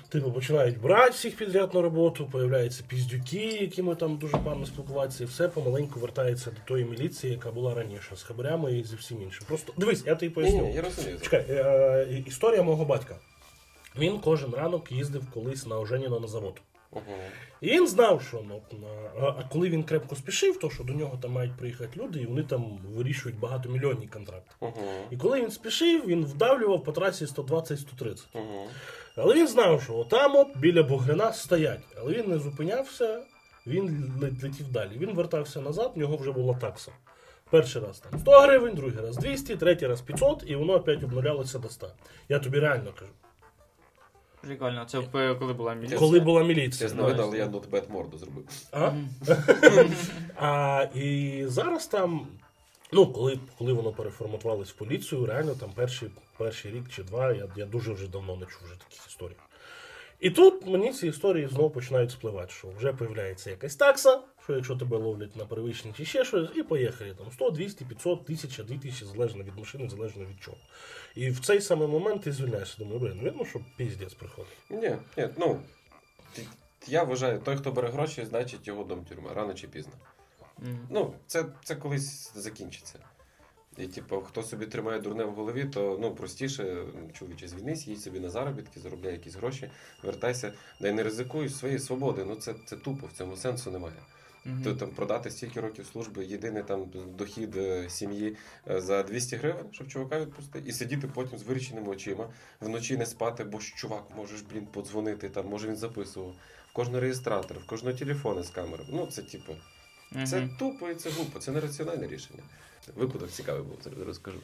Типу починають брати всіх підряд на роботу, появляються піздюки, якими там дуже певно спілкуватися, і все помаленьку вертається до тої міліції, яка була раніше, з хабарями і зі всім іншим. Просто дивись, я тобі поясню. ні, я розумію. Чекай, е, і- історія мого батька. Він кожен ранок їздив колись на Оженіно на завод. Угу. І він знав, що ну, на- а, коли він крепко спішив, то що до нього там мають приїхати люди, і вони там вирішують багатомільйонні контракти. Угу. І коли він спішив, він вдавлював по трасі 120-130. Угу. Але він знав, що отам от біля Бугрина стоять. Але він не зупинявся, він летів далі. Він вертався назад, в нього вже була такса. Перший раз там 100 гривень, другий раз 200, третій раз 500, і воно опять обнулялося до 100. Я тобі реально кажу. Прикольно, це е, коли була міліція. Коли була міліція. Я видно, але я not bad морду зробив. А? а і зараз там, ну, коли, коли воно переформатувалось в поліцію, реально там перший, перший рік чи два, я, я дуже вже давно не чув вже таких історій. І тут мені ці історії знову починають спливати, що вже появляється якась такса, що якщо тебе ловлять на первичні чи ще щось, і поїхали там 100, 200, 500, 1000, 2000, залежно від машини, залежно від чого. І в цей самий момент ти звільняєшся. Думаю, блин, видно, що піздець приходить. Ні, ні, ну. Я вважаю, той, хто бере гроші, значить його дом тюрма, рано чи пізно. Мгм. Ну, це, це колись закінчиться. І, типу, хто собі тримає дурне в голові, то ну простіше, чоловіче, звільнись, їдь собі на заробітки, заробляй якісь гроші, вертайся, да й не ризикуй своєї свободи. Ну це, це тупо, в цьому сенсу немає. Мгм. То там продати стільки років служби, єдиний там дохід е, сім'ї е, за 200 гривень, щоб чувака відпустити, і сидіти потім з виріченими очима, вночі не спати, бо ж чувак, можеш, блін, подзвонити, там, може він записував. В кожного реєстратора, в кожного телефона з камерами. Ну, це типу. Це тупо і це глупо, це не раціональне рішення. Випадок цікавий був, зараз розкажу.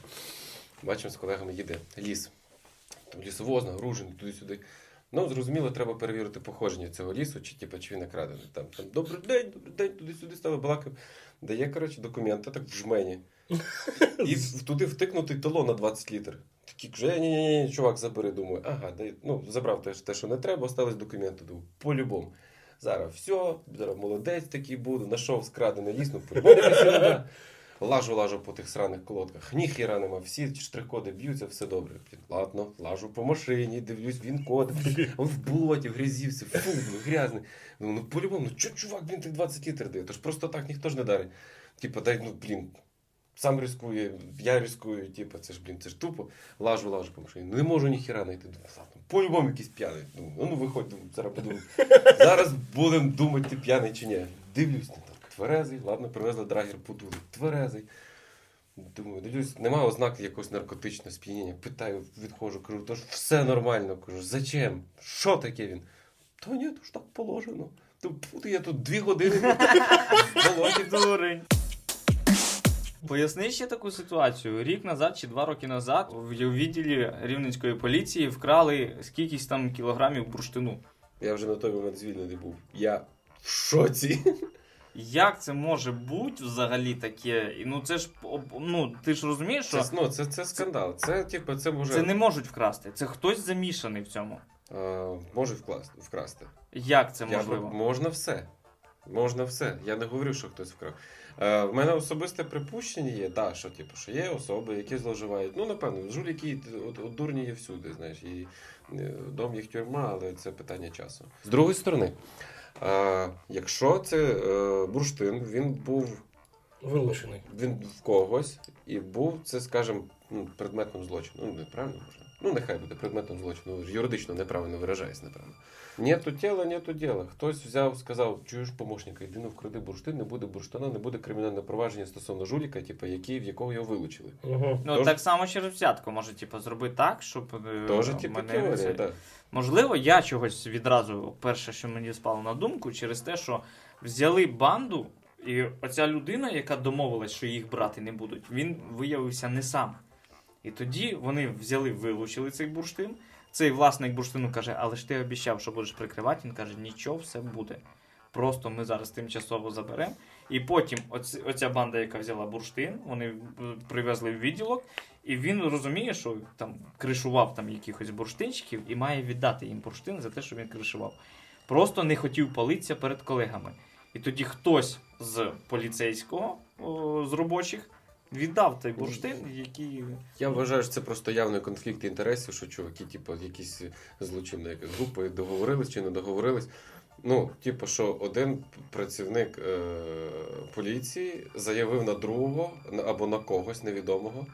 Бачимо, з колегами їде ліс. Там лісовоз, нагружений, туди-сюди. Ну, зрозуміло, треба перевірити походження цього лісу, чи, типу, чи він накрадений. Там, там добрий день, добрий день, туди-сюди стали балакав. Дає, коротше, документи так в жмені. І туди втикнутий талон на 20 літрів. Такий каже, ні, ні, ні, чувак, забери, думаю. Ага, дай, ну, забрав те, те, що не треба, остались документи. Думаю, по-любому. Зараз все, зараз молодець такий буду, знайшов скрадений ліс, ну по-любому. Лажу, лажу по тих сраних колодках. Ніхіра нема, всі штрих-коди б'ються, все добре. Ладно, лажу по машині, дивлюсь, він код. В болоті, в грязі, все, фу, грязний. Ну, ну по-любому, ну чо, чувак, блін, ти 20 літр дає? Тож просто так ніхто ж не дарить. Типа, дай, ну, блін, сам рискує, я рискую, типа, це ж, блін, це ж тупо. Лажу, лажу по машині. Ну Не можу ніхіра знайти. По-любому якийсь п'яний. Думаю, ну, ну виходь, думаю, зараз подумаю. Зараз будемо думати, ти п'яний чи ні. Дивлюсь, ну, тверезий, ладно, привезли драгер, подули, тверезий. Думаю, дивлюсь, немає ознак якогось наркотичного сп'яніння. Питаю, відходжу, кажу, то ж все нормально. Кажу, зачем? Що таке він? Та ні, то ж так положено. То фу, я тут дві години. Дурень. Поясни ще таку ситуацію. Рік назад чи два роки назад в відділі рівненської поліції вкрали скількись там кілограмів бурштину. Я вже на той момент звільнений був. Я в шоці. Як це може бути взагалі таке? І, Ну це ж ну ти ж розумієш, що Це, ну, це, це скандал. Це, типу, це може, це не можуть вкрасти. Це хтось замішаний в цьому. е, може вкласти, вкрасти. Як це Я, можливо? можна все. Можна все. Я не говорю, що хтось вкрав. Е, в мене особисте припущення є, да, що, типу, що є особи, які зловживають. Ну, напевно, жуліки, от, от дурні є всюди, знаєш, і е, дом їх тюрма, але це питання часу. З другої сторони, е, якщо це е, бурштин, він був Вилучений. він в когось і був це, скажімо, ну, предметом злочину. Ну, неправильно можна. Ну, нехай буде предметом злочину. Юридично неправильно виражаюсь, напевно. Нету тіла, нету діла. Хтось взяв, сказав, чуєш помощника, йди ну вкради бурштин, не буде бурштина, не буде кримінальне провадження стосовно жуліка, типу, який, в якого його вилучили. Угу. Ну Тож- так само через взятку може, типу, зробити так, щоб е, Тож, типу, мене теорія, це- так. Можливо, я чогось відразу перше, що мені спало на думку, через те, що взяли банду, і оця людина, яка домовилась, що їх брати не будуть, він виявився не сам. І тоді вони взяли, вилучили цей бурштин. Цей власник бурштину каже, але ж ти обіцяв, що будеш прикривати. Він каже, нічого, все буде. Просто ми зараз тимчасово заберемо. І потім оці, оця банда, яка взяла бурштин, вони е, привезли в відділок, і він розуміє, що там кришував там якихось бурштинчиків і має віддати їм бурштин за те, що він кришував. Просто не хотів палитися перед колегами. І тоді хтось з поліцейського, о, з робочих, віддав той бурштин, який. Я вважаю, що це просто явний конфлікт інтересів, що чуваки, типу, якісь злочинна якась група договорились чи не договорились. Ну, типу, що один працівник е- поліції заявив на другого на- або на когось невідомого,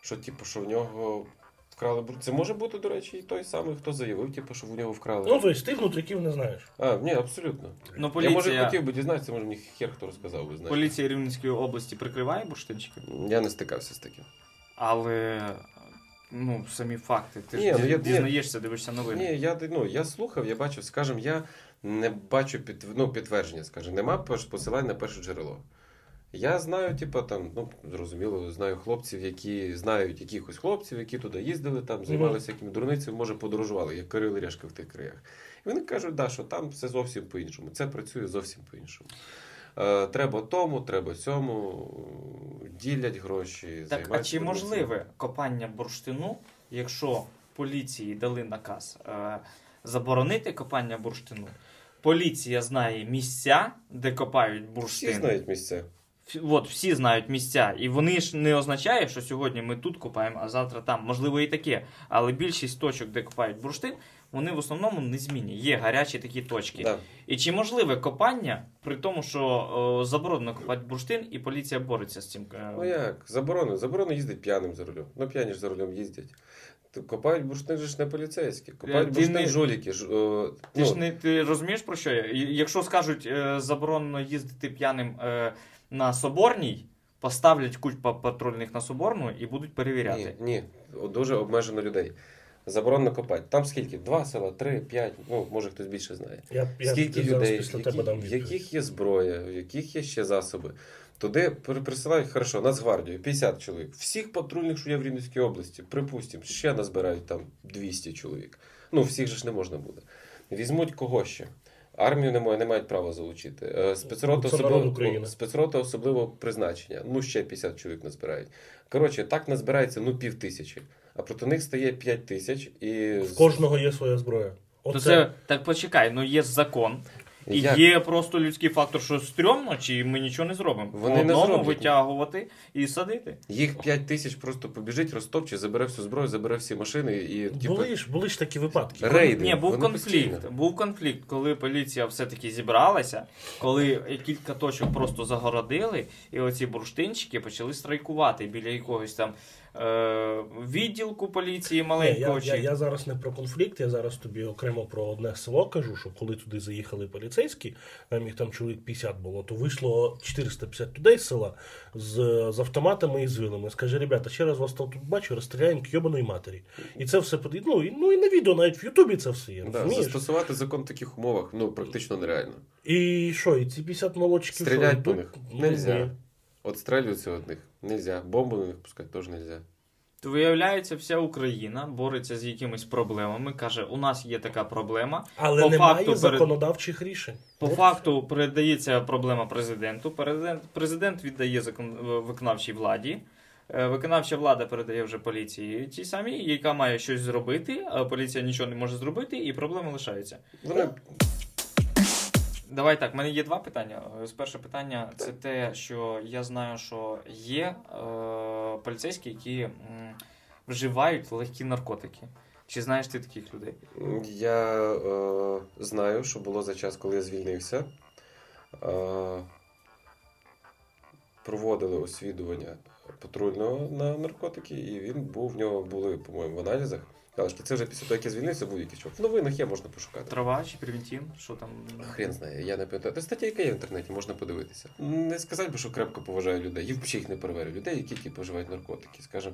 що, типу, що в нього вкрали бур- Це може бути, до речі, і той самий, хто заявив, типу, що в нього вкрали. Ну, тобто ти внутріків не знаєш. А, ні, абсолютно. Ну, Я може хотів би дізнатися, може мені хер хто розказав би знаєш. поліція Рівненської області прикриває бурштинчики, Я не стикався з таким. але ну, самі факти. Ти Ні, ж ну, я- дізнаєшся, дивишся новини. Ні, я ну, я слухав, я бачив, скажімо, я не бачу під, ну, підтвердження, скажімо, нема посилань на перше джерело. Я знаю, типу, там, ну, зрозуміло, знаю хлопців, які знають якихось хлопців, які туди їздили, там, займалися якими дурницями, може, подорожували, як Кирил Решка в тих краях. І вони кажуть, да, що там все зовсім по-іншому. Це працює зовсім по-іншому. Е, треба тому, треба сьому, ділять гроші. Так, а чи дурницями. можливе копання бурштину, якщо поліції дали наказ е, заборонити копання бурштину? Поліція знає місця, де копають бурштин. Всі знають місця. От, всі знають місця. І вони ж не означає, що сьогодні ми тут копаємо, а завтра там. Можливо, і таке. Але більшість точок, де копають бурштин, вони в основному незмінні. Є гарячі такі точки. Да. І чи можливе копання, при тому, що о, заборонено копати бурштин, і поліція бореться з цим? е, Ну як? Заборонено. Заборонено їздить п'яним за рулем. Ну п'яні ж за рулем їздять. Копають бурштин же ж не поліцейські. Копають Ти бурштин не- жуліки. Ж, е, Ти ну, ж не ти розумієш про що я? Якщо скажуть е, заборонено їздити п'яним е, на соборній, поставлять кучу патрульних на соборну і будуть перевіряти. ні, ні, дуже обмежено людей. Заборонено копати. Там скільки? Два села, три, п'ять, ну може хтось більше знає. Я, я Скільки зараз людей, після які, тебе дам в яких є зброя, в яких є ще засоби. Туди присилають хорошо, Нацгвардію, 50 чоловік. Всіх патрульних, що є в Рівненській області, припустимо, ще назбирають там 200 чоловік. Ну, всіх же ж не можна буде. Візьмуть кого ще. Армію не, мають- не мають права залучити. Е, Спецрота Це особливо, ну, спецрота особливого призначення. Ну, ще 50 чоловік назбирають. Коротше, так назбирається ну пів тисячі. А проти них стає 5 тисяч і В кожного є своя зброя. То це так почекай, ну є закон. І Як? є просто людський фактор, що стрьомно, чи ми нічого не зробимо. Вони По не одному зроблять. витягувати і садити. Їх 5 тисяч просто побіжить, розтопче, забере всю зброю, забере всі машини і типу, Були ж, були ж такі випадки. рейди. Ні, був Вони конфлікт. постійно. Був конфлікт, коли поліція все-таки зібралася, коли кілька точок просто загородили, і оці бурштинчики почали страйкувати біля якогось там відділку поліції маленького. я, чи... я, я зараз не про конфлікт, я зараз тобі окремо про одне село кажу, що коли туди заїхали поліцейські, там їх там чоловік 50 було, то вийшло 450 людей з села з, з автоматами і з вилами. Скаже, ребята, ще раз вас тут бачу, розстріляємо к йобаної матері. І це все ну, і, ну і на відео, навіть в Ютубі це все є. Да, розумієш? застосувати закон в таких умовах ну практично нереально. І що, і ці 50 молодчиків Стрілять по них Ну, нельзя. ні. Отстрелюються від них нельзя. Бомбу на них пускати теж нельзя. То виявляється, вся Україна бореться з якимись проблемами. Каже, у нас є така проблема. Але По немає факту перед- законодавчих рішень. По От факту передається проблема президенту. Президент, президент віддає закон виконавчій владі. Е, Виконавча влада передає вже поліції тій самій, яка має щось зробити, а поліція нічого не може зробити, і проблема лишається. Вони Давай так, в мене є два питання. Е, Перше питання це те, що я знаю, що є е, поліцейські, які м, вживають легкі наркотики. Чи знаєш ти таких людей? Я е, знаю, що було за час, коли я звільнився. Е, проводили освідування патрульного на наркотики, і він був, в нього були, по-моєму, в аналізах. Але ж це вже після того, як я звільнився, будь-який чувак. В новинах є, можна пошукати. Трава чи превентин? Що там? Хрен знає, я не пам'ятаю. Та стаття, яка є в інтернеті, можна подивитися. Не сказати би, що крепко поважаю людей. І взагалі їх не перевірю. Людей, які типу, вживають наркотики. Скажем,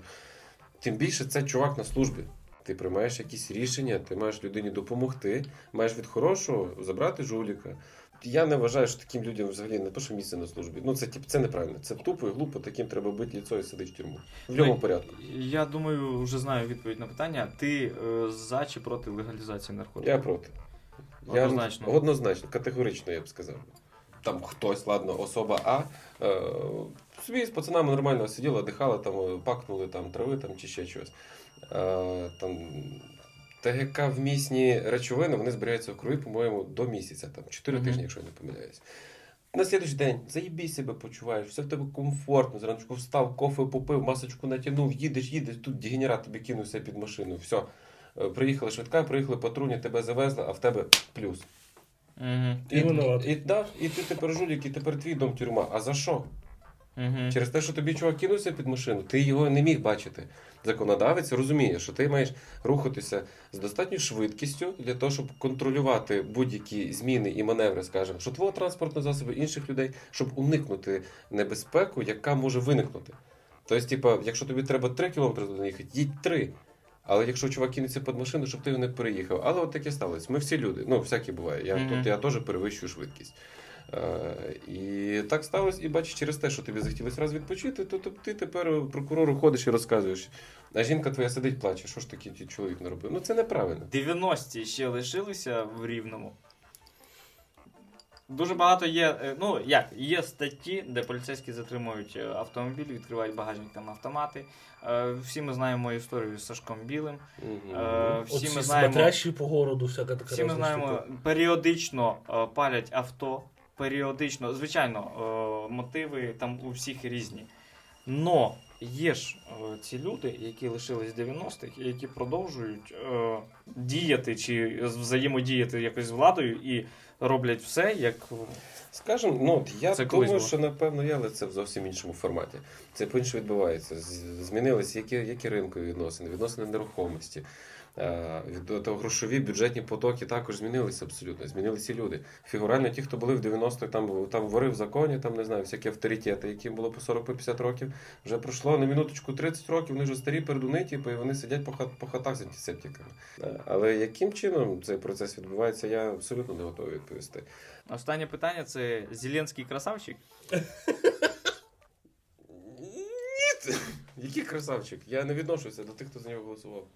тим більше це чувак на службі. Ти приймаєш якісь рішення, ти маєш людині допомогти, маєш від хорошого забрати жуліка. Я не вважаю, що таким людям взагалі не що місце на службі. Ну це типу, це неправильно. Це тупо і глупо, таким треба бити ліцо і сидить в тюрму. В Ну, порядку. Я думаю, вже знаю відповідь на питання. Ти е, за чи проти легалізації наркотиків? Я проти. Однозначно. Я, однозначно, категорично, я б сказав. Там хтось, ладно, особа А. Е, собі з пацанами нормально сиділа, дихала, там, е, пакнули там, трави там, чи ще щось. Е, там, ТГК вмісні речовини, вони збираються в крові, по-моєму, до місяця, там, 4 Мгм. тижні, якщо я не помиляюсь. На слідуючий день заїбій себе почуваєш, все в тебе комфортно, зранку встав, кофе попив, масочку натягнув, їдеш, їдеш, тут дегенерат тобі кинувся під машину. Все. Приїхала швидка, приїхали патрульні, тебе завезли, а в тебе плюс. Угу. Ти винуват. і, да, і ти тепер жулік, і тепер твій дом тюрма. А за що? Угу. Через те, що тобі чувак кинувся під машину, ти його не міг бачити. Законодавець розуміє, що ти маєш рухатися з достатньою швидкістю для того, щоб контролювати будь-які зміни і маневри, скажімо, що твого транспортного засобу інших людей, щоб уникнути небезпеку, яка може виникнути. Тобто, типа, якщо тобі треба 3 кілометри туди їхати, їдь 3. Але якщо чувак кинеться під машину, щоб ти його не переїхав. Але от таке сталося. Ми всі люди. Ну, всяке буває. Я, Мгм. тут, я теж перевищую швидкість. Е, і так сталося, і бачиш, через те, що тобі захотілося раз відпочити, то, то ти тепер прокурору ходиш і розказуєш. А жінка твоя сидить, плаче, що ж таке ті чоловік не робив. Ну це неправильно. 90-ті ще лишилися в Рівному. Дуже багато є. е, Ну як, є статті, де поліцейські затримують е, автомобіль, відкривають багажник там автомати. Всі ми знаємо історію з Сашком Білим. Всі ми знаємо. по городу, всяка така Всі ми знаємо, штука. періодично палять авто, періодично, звичайно, е, мотиви там у всіх різні. Но є ж е, ці люди, які лишились з 90-х, і які продовжують е, діяти чи взаємодіяти якось з владою і роблять все, як Скажем, ну от я Це думаю, було. що напевно є, але це в зовсім іншому форматі. Це по-іншому відбувається. Змінилися які, які ринкові відносини, відносини нерухомості. Е, від того грошові бюджетні потоки також змінилися абсолютно. Змінилися люди. Фігурально ті, хто були в 90-х, там, там вори в законі, там не знаю, всякі авторитети, яким було по 40-50 років. Вже пройшло на минуточку 30 років, вони вже старі передуни, типу, і вони сидять по, хат, по хатах з антисептиками. Е, Але яким чином цей процес відбувається, я абсолютно не готовий відповісти. останнє питання це Зеленський красавчик. Ні! Який красавчик? Я не відношуся до тих, хто за нього голосував.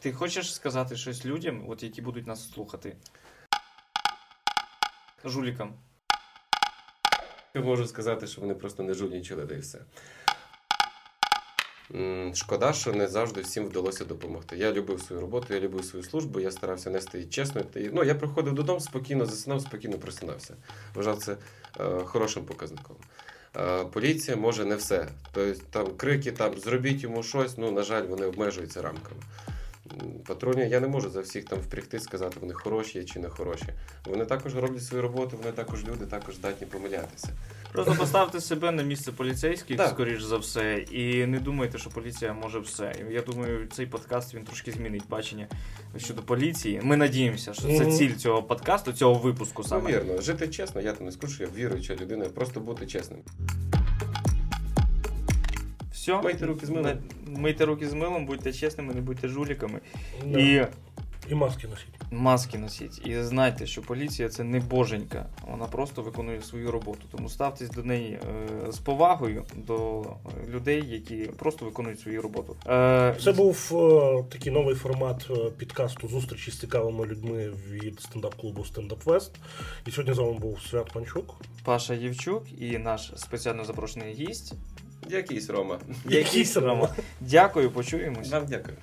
Ти хочеш сказати щось людям, от які будуть нас слухати? Жулікам. Я можу сказати, що вони просто не жульнічили, да і все. Шкода, що не завжди всім вдалося допомогти. Я любив свою роботу, я любив свою службу, я старався нести її чесно. Ну, я приходив додому, спокійно засинав, спокійно просинався. Вважав це е, хорошим показником. Е, поліція може не все. Тобто там крики, там зробіть йому щось, ну, на жаль, вони обмежуються рамками. Патрульні я не можу за всіх там впрягти, сказати, вони хороші чи не хороші. Вони також роблять свою роботу, вони також люди, також здатні помилятися. Просто поставте себе на місце поліцейських, Так. скоріш за все, і не думайте, що поліція може все. Я думаю, цей подкаст він трошки змінить бачення щодо поліції. Ми надіємося, що це ціль цього подкасту, цього випуску Ну, саме. вірно, жити чесно, я там не скажу, що я віруюча людина, просто бути чесним. Все, Мийте руки з милом. Мийте руки з милом, будьте чесними, не будьте жуліками. Да. І І маски носіть. маски носіть. І знайте, що поліція це не боженька, вона просто виконує свою роботу. Тому ставтесь до неї е, з повагою до людей, які просто виконують свою роботу. Е, Це був е, такий новий формат е, підкасту зустрічі з цікавими людьми від стендап-клубу Стендап Фест. І сьогодні з вами був Свят Панчук. Паша Євчук і наш спеціально запрошений гість. Якийсь Рома. Якийсь Рома. Дякую, почуємось. Вам дякую.